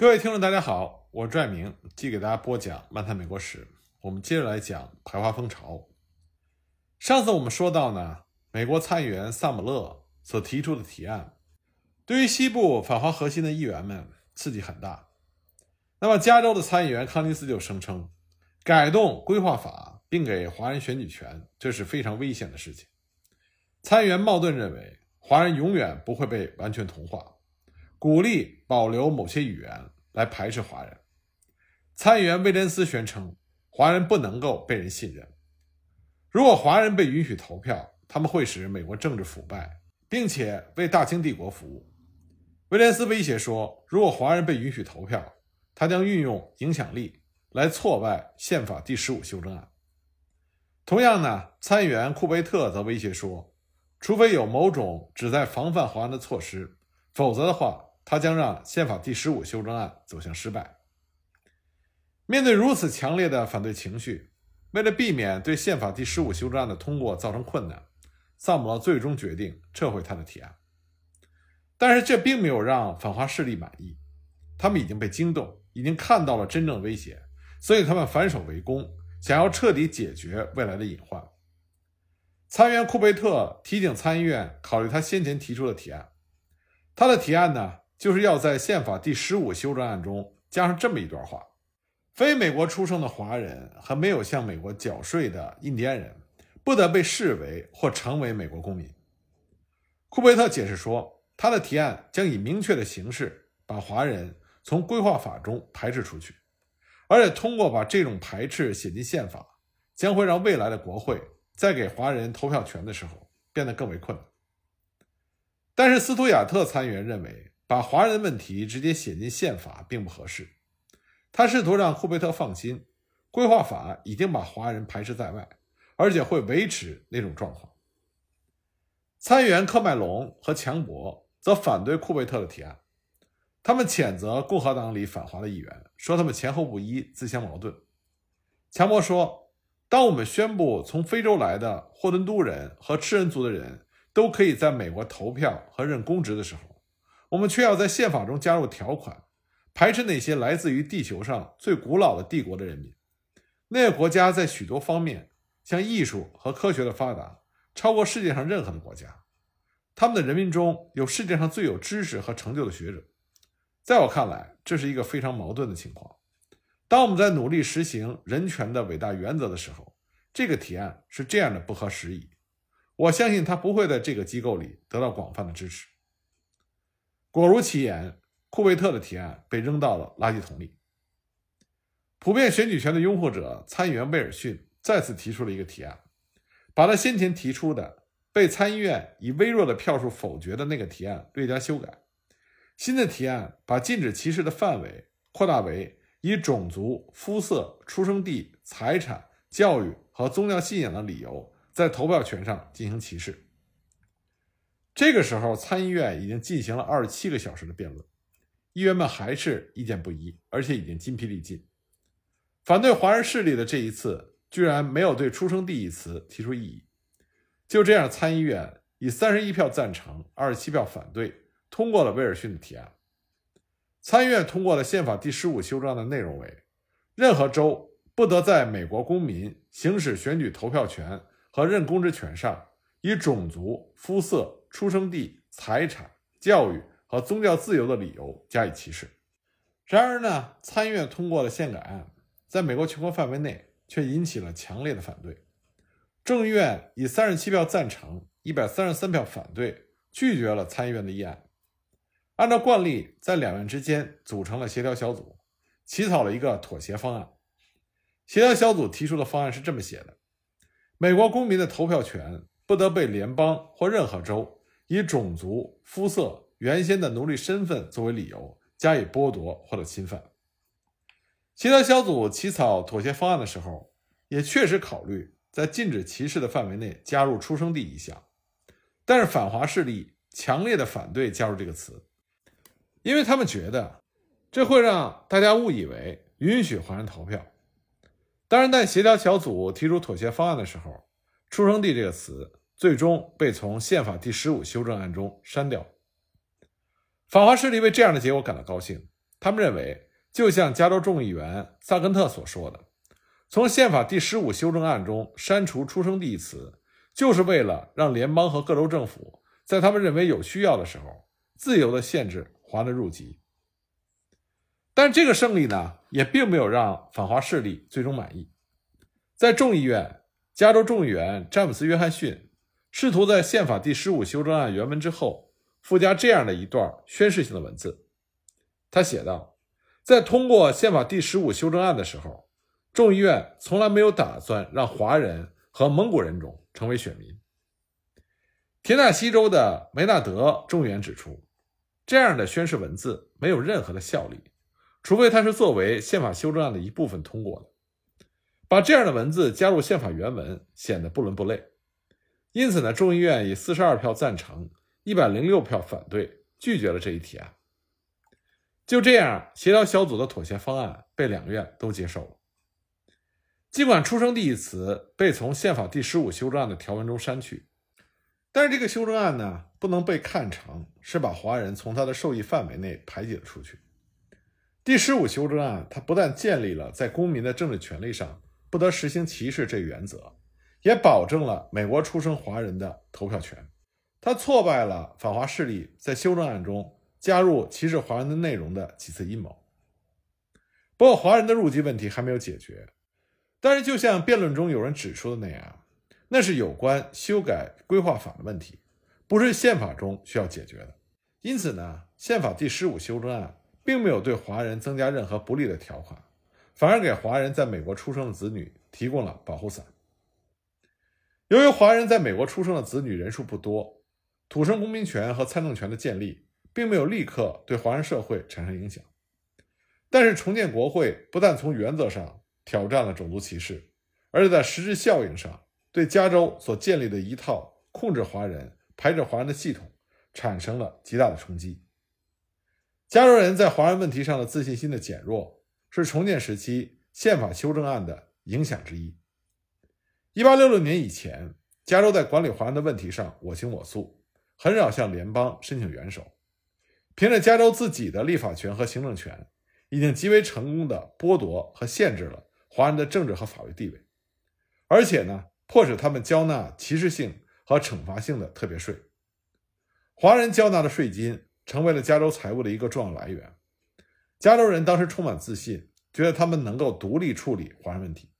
各位听众，大家好，我是拽明，继续给大家播讲《漫谈美国史》。我们接着来讲排华风潮。上次我们说到呢，美国参议员萨姆勒所提出的提案，对于西部反华核心的议员们刺激很大。那么，加州的参议员康尼斯就声称，改动规划法并给华人选举权，这是非常危险的事情。参议员茂顿认为，华人永远不会被完全同化。鼓励保留某些语言来排斥华人。参议员威廉斯宣称，华人不能够被人信任。如果华人被允许投票，他们会使美国政治腐败，并且为大清帝国服务。威廉斯威胁说，如果华人被允许投票，他将运用影响力来挫败宪法第十五修正案。同样呢，参议员库贝特则威胁说，除非有某种旨在防范华人的措施，否则的话。他将让宪法第十五修正案走向失败。面对如此强烈的反对情绪，为了避免对宪法第十五修正案的通过造成困难，萨姆勒最终决定撤回他的提案。但是这并没有让反华势力满意，他们已经被惊动，已经看到了真正威胁，所以他们反手为攻，想要彻底解决未来的隐患。参议员库贝特提醒参议院考虑他先前提出的提案，他的提案呢？就是要在宪法第十五修正案中加上这么一段话：非美国出生的华人和没有向美国缴税的印第安人，不得被视为或成为美国公民。库贝特解释说，他的提案将以明确的形式把华人从规划法中排斥出去，而且通过把这种排斥写进宪法，将会让未来的国会在给华人投票权的时候变得更为困难。但是斯图亚特参议员认为。把华人问题直接写进宪法并不合适。他试图让库贝特放心，规划法已经把华人排斥在外，而且会维持那种状况。参议员科麦隆和强博则反对库贝特的提案，他们谴责共和党里反华的议员，说他们前后不一，自相矛盾。强博说：“当我们宣布从非洲来的霍顿都人和吃人族的人都可以在美国投票和任公职的时候。”我们却要在宪法中加入条款，排斥那些来自于地球上最古老的帝国的人民。那个国家在许多方面，像艺术和科学的发达，超过世界上任何的国家。他们的人民中有世界上最有知识和成就的学者。在我看来，这是一个非常矛盾的情况。当我们在努力实行人权的伟大原则的时候，这个提案是这样的不合时宜。我相信他不会在这个机构里得到广泛的支持。果如其言，库贝特的提案被扔到了垃圾桶里。普遍选举权的拥护者参议员威尔逊再次提出了一个提案，把他先前提出的被参议院以微弱的票数否决的那个提案略加修改。新的提案把禁止歧视的范围扩大为以种族、肤色、出生地、财产、教育和宗教信仰的理由在投票权上进行歧视。这个时候，参议院已经进行了二十七个小时的辩论，议员们还是意见不一，而且已经筋疲力尽。反对华人势力的这一次，居然没有对“出生地”一词提出异议。就这样，参议院以三十一票赞成、二十七票反对，通过了威尔逊的提案。参议院通过了宪法第十五修正的内容为：任何州不得在美国公民行使选举投票权和任公职权上，以种族、肤色。出生地、财产、教育和宗教自由的理由加以歧视。然而呢，参议院通过了宪改案，在美国全国范围内却引起了强烈的反对。众议院以三十七票赞成、一百三十三票反对，拒绝了参议院的议案。按照惯例，在两院之间组成了协调小组，起草了一个妥协方案。协调小组提出的方案是这么写的：美国公民的投票权不得被联邦或任何州。以种族、肤色、原先的奴隶身份作为理由加以剥夺或者侵犯。协调小组起草妥协方案的时候，也确实考虑在禁止歧视的范围内加入出生地一项，但是反华势力强烈的反对加入这个词，因为他们觉得这会让大家误以为允许华人投票。当然，在协调小组提出妥协方案的时候，出生地这个词。最终被从宪法第十五修正案中删掉。反华势力为这样的结果感到高兴，他们认为，就像加州众议员萨根特所说的，从宪法第十五修正案中删除出生地一词，就是为了让联邦和各州政府在他们认为有需要的时候，自由地限制华人入籍。但这个胜利呢，也并没有让反华势力最终满意。在众议院，加州众议员詹姆斯·约翰逊试图在宪法第十五修正案原文之后附加这样的一段宣誓性的文字。他写道：“在通过宪法第十五修正案的时候，众议院从来没有打算让华人和蒙古人种成为选民。”田纳西州的梅纳德众议员指出，这样的宣誓文字没有任何的效力。除非它是作为宪法修正案的一部分通过的，把这样的文字加入宪法原文显得不伦不类。因此呢，众议院以四十二票赞成、一百零六票反对拒绝了这一提案。就这样，协调小组的妥协方案被两院都接受了。尽管“出生地”一词被从宪法第十五修正案的条文中删去，但是这个修正案呢，不能被看成是把华人从他的受益范围内排挤了出去。第十五修正案，它不但建立了在公民的政治权利上不得实行歧视这一原则，也保证了美国出生华人的投票权。他挫败了反华势力在修正案中加入歧视华人的内容的几次阴谋。不过，华人的入籍问题还没有解决。但是，就像辩论中有人指出的那样，那是有关修改规划法的问题，不是宪法中需要解决的。因此呢，宪法第十五修正案。并没有对华人增加任何不利的条款，反而给华人在美国出生的子女提供了保护伞。由于华人在美国出生的子女人数不多，土生公民权和参政权的建立并没有立刻对华人社会产生影响。但是，重建国会不但从原则上挑战了种族歧视，而且在实质效应上对加州所建立的一套控制华人、排斥华人的系统产生了极大的冲击。加州人在华人问题上的自信心的减弱，是重建时期宪法修正案的影响之一。一八六六年以前，加州在管理华人的问题上我行我素，很少向联邦申请援手。凭着加州自己的立法权和行政权，已经极为成功的剥夺和限制了华人的政治和法律地位，而且呢，迫使他们交纳歧视性和惩罚性的特别税。华人交纳的税金。成为了加州财务的一个重要来源。加州人当时充满自信，觉得他们能够独立处理华人问题。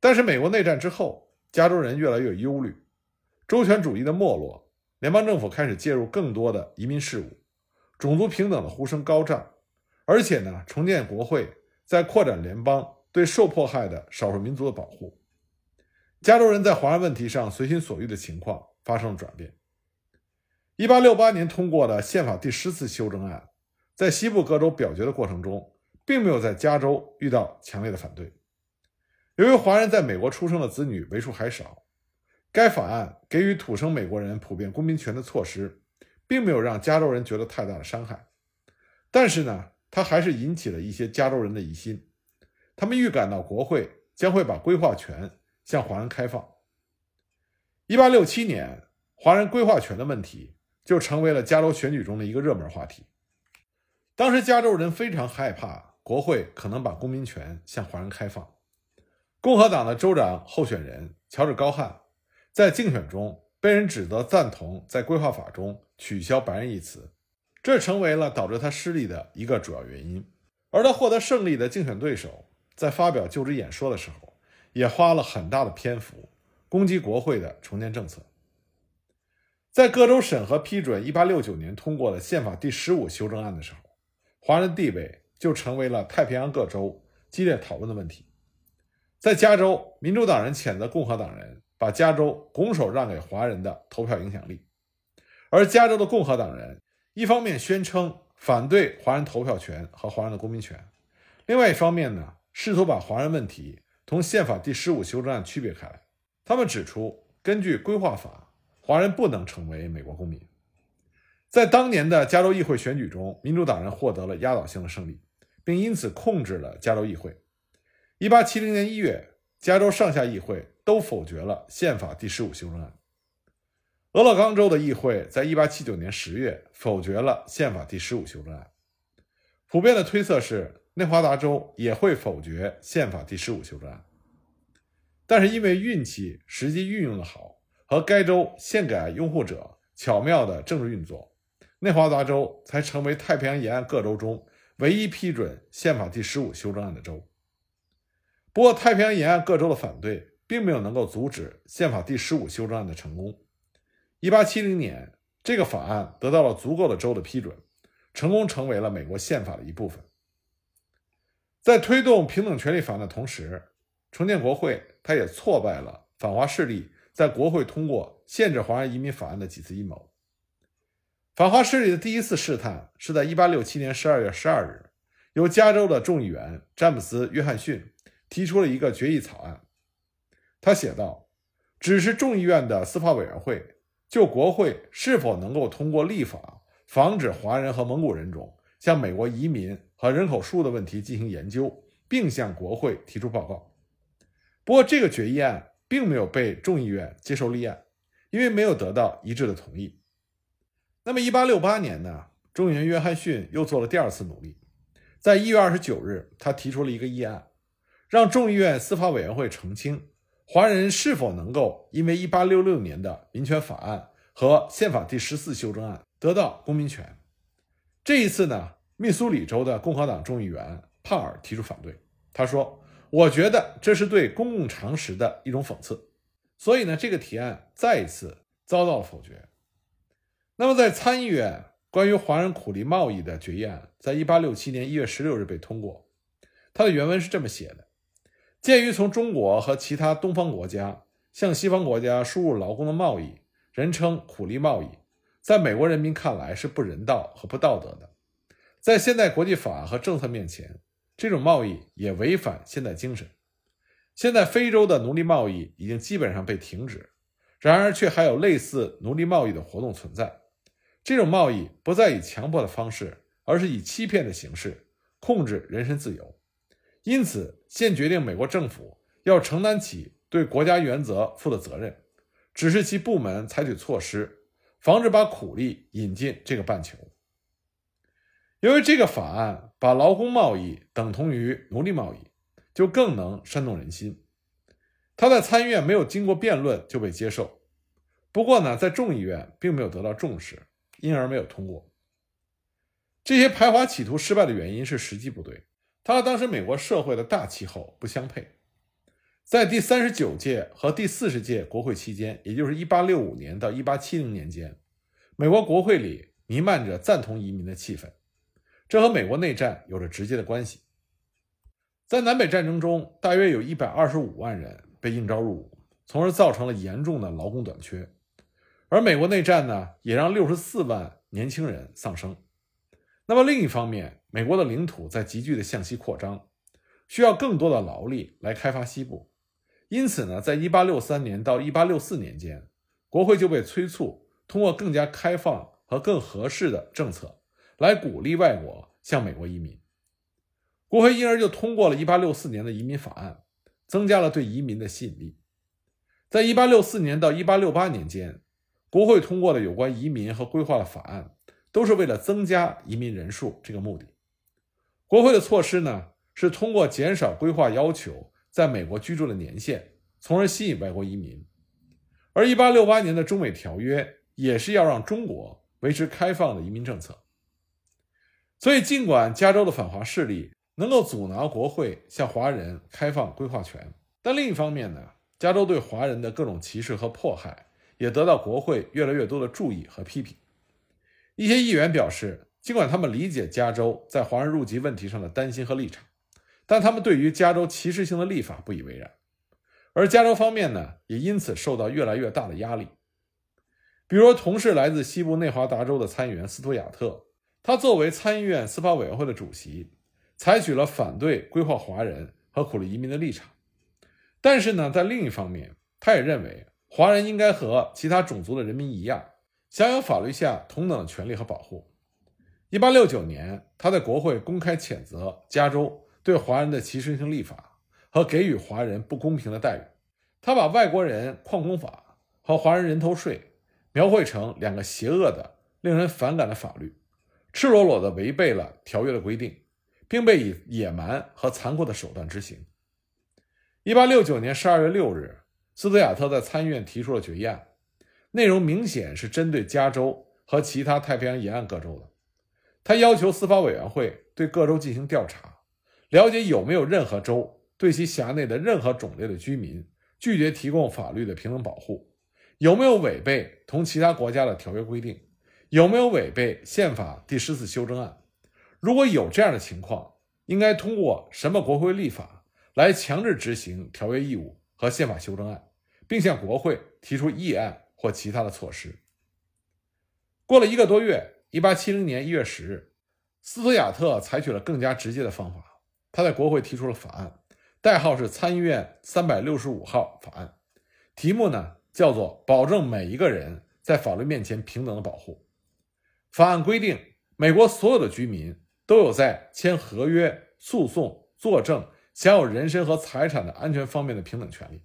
但是美国内战之后，加州人越来越忧虑，周全主义的没落，联邦政府开始介入更多的移民事务，种族平等的呼声高涨，而且呢，重建国会在扩展联邦对受迫害的少数民族的保护。加州人在华人问题上随心所欲的情况发生了转变。一八六八年通过的宪法第十次修正案，在西部各州表决的过程中，并没有在加州遇到强烈的反对。由于华人在美国出生的子女为数还少，该法案给予土生美国人普遍公民权的措施，并没有让加州人觉得太大的伤害。但是呢，它还是引起了一些加州人的疑心，他们预感到国会将会把规划权向华人开放。一八六七年，华人规划权的问题。就成为了加州选举中的一个热门话题。当时，加州人非常害怕国会可能把公民权向华人开放。共和党的州长候选人乔治·高汉在竞选中被人指责赞同在规划法中取消“白人”一词，这成为了导致他失利的一个主要原因。而他获得胜利的竞选对手在发表就职演说的时候，也花了很大的篇幅攻击国会的重建政策。在各州审核批准1869年通过的宪法第十五修正案的时候，华人地位就成为了太平洋各州激烈讨论的问题。在加州，民主党人谴责共和党人把加州拱手让给华人的投票影响力，而加州的共和党人一方面宣称反对华人投票权和华人的公民权，另外一方面呢，试图把华人问题同宪法第十五修正案区别开来。他们指出，根据规划法。华人不能成为美国公民。在当年的加州议会选举中，民主党人获得了压倒性的胜利，并因此控制了加州议会。1870年1月，加州上下议会都否决了宪法第十五修正案。俄勒冈州的议会在1879年10月否决了宪法第十五修正案。普遍的推测是内华达州也会否决宪法第十五修正案。但是因为运气实际运用的好，和该州宪改拥护者巧妙的政治运作，内华达州才成为太平洋沿岸各州中唯一批准宪法第十五修正案的州。不过，太平洋沿岸各州的反对并没有能够阻止宪法第十五修正案的成功。一八七零年，这个法案得到了足够的州的批准，成功成为了美国宪法的一部分。在推动平等权利法案的同时，重建国会，他也挫败了反华势力在国会通过限制华人移民法案的几次阴谋。反华势力的第一次试探是在1867年12月12日，由加州的众议员詹姆斯·约翰逊提出了一个决议草案。他写道：“只是众议院的司法委员会就国会是否能够通过立法防止华人和蒙古人种向美国移民和人口数的问题进行研究，并向国会提出报告。”不过，这个决议案并没有被众议院接受立案，因为没有得到一致的同意。那么，1868年呢？众议员约翰逊又做了第二次努力，在1月29日，他提出了一个议案，让众议院司法委员会澄清华人是否能够因为1866年的民权法案和宪法第十四修正案得到公民权。这一次呢，密苏里州的共和党众议员帕尔提出反对，他说。我觉得这是对公共常识的一种讽刺，所以呢，这个提案再一次遭到了否决。那么，在参议院关于华人苦力贸易的决议案，在一八六七年一月十六日被通过。它的原文是这么写的：鉴于从中国和其他东方国家向西方国家输入劳工的贸易，人称苦力贸易，在美国人民看来是不人道和不道德的，在现代国际法和政策面前。这种贸易也违反现代精神。现在非洲的奴隶贸易已经基本上被停止，然而却还有类似奴隶贸易的活动存在。这种贸易不再以强迫的方式，而是以欺骗的形式控制人身自由。因此，现决定美国政府要承担起对国家原则负的责任，指示其部门采取措施，防止把苦力引进这个半球。由于这个法案把劳工贸易等同于奴隶贸易，就更能煽动人心。他在参议院没有经过辩论就被接受，不过呢，在众议院并没有得到重视，因而没有通过。这些排华企图失败的原因是时机不对，它和当时美国社会的大气候不相配。在第三十九届和第四十届国会期间，也就是1865年到1870年间，美国国会里弥漫着赞同移民的气氛。这和美国内战有着直接的关系。在南北战争中，大约有一百二十五万人被应召入伍，从而造成了严重的劳工短缺。而美国内战呢，也让六十四万年轻人丧生。那么另一方面，美国的领土在急剧的向西扩张，需要更多的劳力来开发西部。因此呢，在一八六三年到一八六四年间，国会就被催促通过更加开放和更合适的政策。来鼓励外国向美国移民，国会因而就通过了1864年的移民法案，增加了对移民的吸引力。在1864年到1868年间，国会通过了有关移民和规划的法案，都是为了增加移民人数这个目的。国会的措施呢，是通过减少规划要求在美国居住的年限，从而吸引外国移民。而1868年的中美条约也是要让中国维持开放的移民政策。所以，尽管加州的反华势力能够阻挠国会向华人开放规划权，但另一方面呢，加州对华人的各种歧视和迫害也得到国会越来越多的注意和批评。一些议员表示，尽管他们理解加州在华人入籍问题上的担心和立场，但他们对于加州歧视性的立法不以为然。而加州方面呢，也因此受到越来越大的压力。比如，同是来自西部内华达州的参议员斯图亚特。他作为参议院司法委员会的主席，采取了反对规划华人和苦力移民的立场。但是呢，在另一方面，他也认为华人应该和其他种族的人民一样，享有法律下同等的权利和保护。1869年，他在国会公开谴责加州对华人的歧视性立法和给予华人不公平的待遇。他把外国人矿工法和华人人头税描绘成两个邪恶的、令人反感的法律。赤裸裸地违背了条约的规定，并被以野蛮和残酷的手段执行。一八六九年十二月六日，斯图亚特在参议院提出了决议案，内容明显是针对加州和其他太平洋沿岸各州的。他要求司法委员会对各州进行调查，了解有没有任何州对其辖内的任何种类的居民拒绝提供法律的平等保护，有没有违背同其他国家的条约规定，有没有违背宪法第十四修正案。如果有这样的情况，应该通过什么国会立法？来强制执行条约义务和宪法修正案，并向国会提出议案或其他的措施。过了一个多月，一八七零年一月十日，斯图亚特采取了更加直接的方法，他在国会提出了法案，代号是参议院三百六十五号法案，题目呢叫做“保证每一个人在法律面前平等的保护”。法案规定，美国所有的居民都有在签合约、诉讼、作证。享有人身和财产的安全方面的平等权利。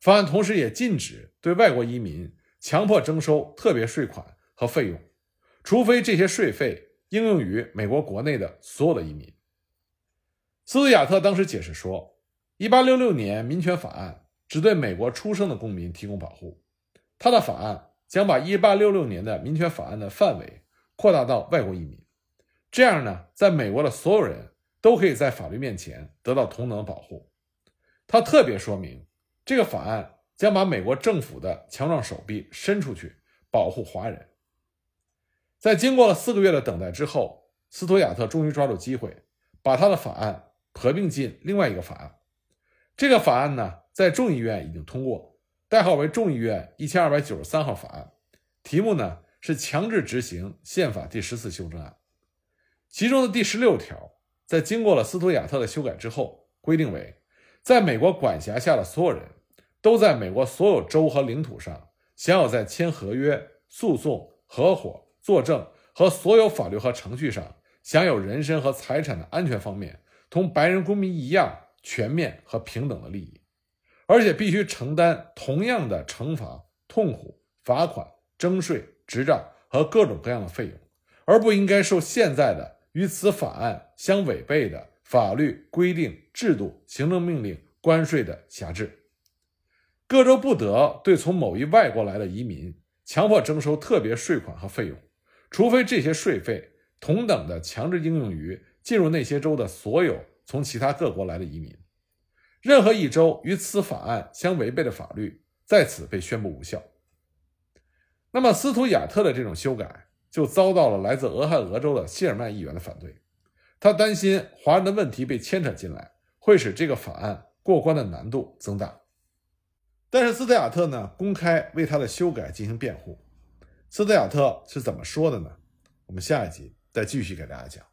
法案同时也禁止对外国移民强迫征收特别税款和费用，除非这些税费应用于美国国内的所有的移民。斯图亚特当时解释说，1866年民权法案只对美国出生的公民提供保护，他的法案将把1866年的民权法案的范围扩大到外国移民。这样呢，在美国的所有人。都可以在法律面前得到同等的保护。他特别说明，这个法案将把美国政府的强壮手臂伸出去，保护华人。在经过了四个月的等待之后，斯图亚特终于抓住机会，把他的法案合并进另外一个法案。这个法案呢，在众议院已经通过，代号为众议院一千二百九十三号法案，题目呢是强制执行宪法第十四修正案，其中的第十六条。在经过了斯图亚特的修改之后，规定为，在美国管辖下的所有人都在美国所有州和领土上享有在签合约、诉讼、合伙、作证和所有法律和程序上享有人身和财产的安全方面，同白人公民一样全面和平等的利益，而且必须承担同样的惩罚、痛苦、罚款、征税、执照和各种各样的费用，而不应该受现在的。与此法案相违背的法律规定、制度、行政命令、关税的辖制，各州不得对从某一外国来的移民强迫征收特别税款和费用，除非这些税费同等的强制应用于进入那些州的所有从其他各国来的移民。任何一州与此法案相违背的法律，在此被宣布无效。那么，斯图亚特的这种修改。就遭到了来自俄亥俄州的谢尔曼议员的反对，他担心华人的问题被牵扯进来，会使这个法案过关的难度增大。但是斯特亚特呢，公开为他的修改进行辩护。斯特亚特是怎么说的呢？我们下一集再继续给大家讲。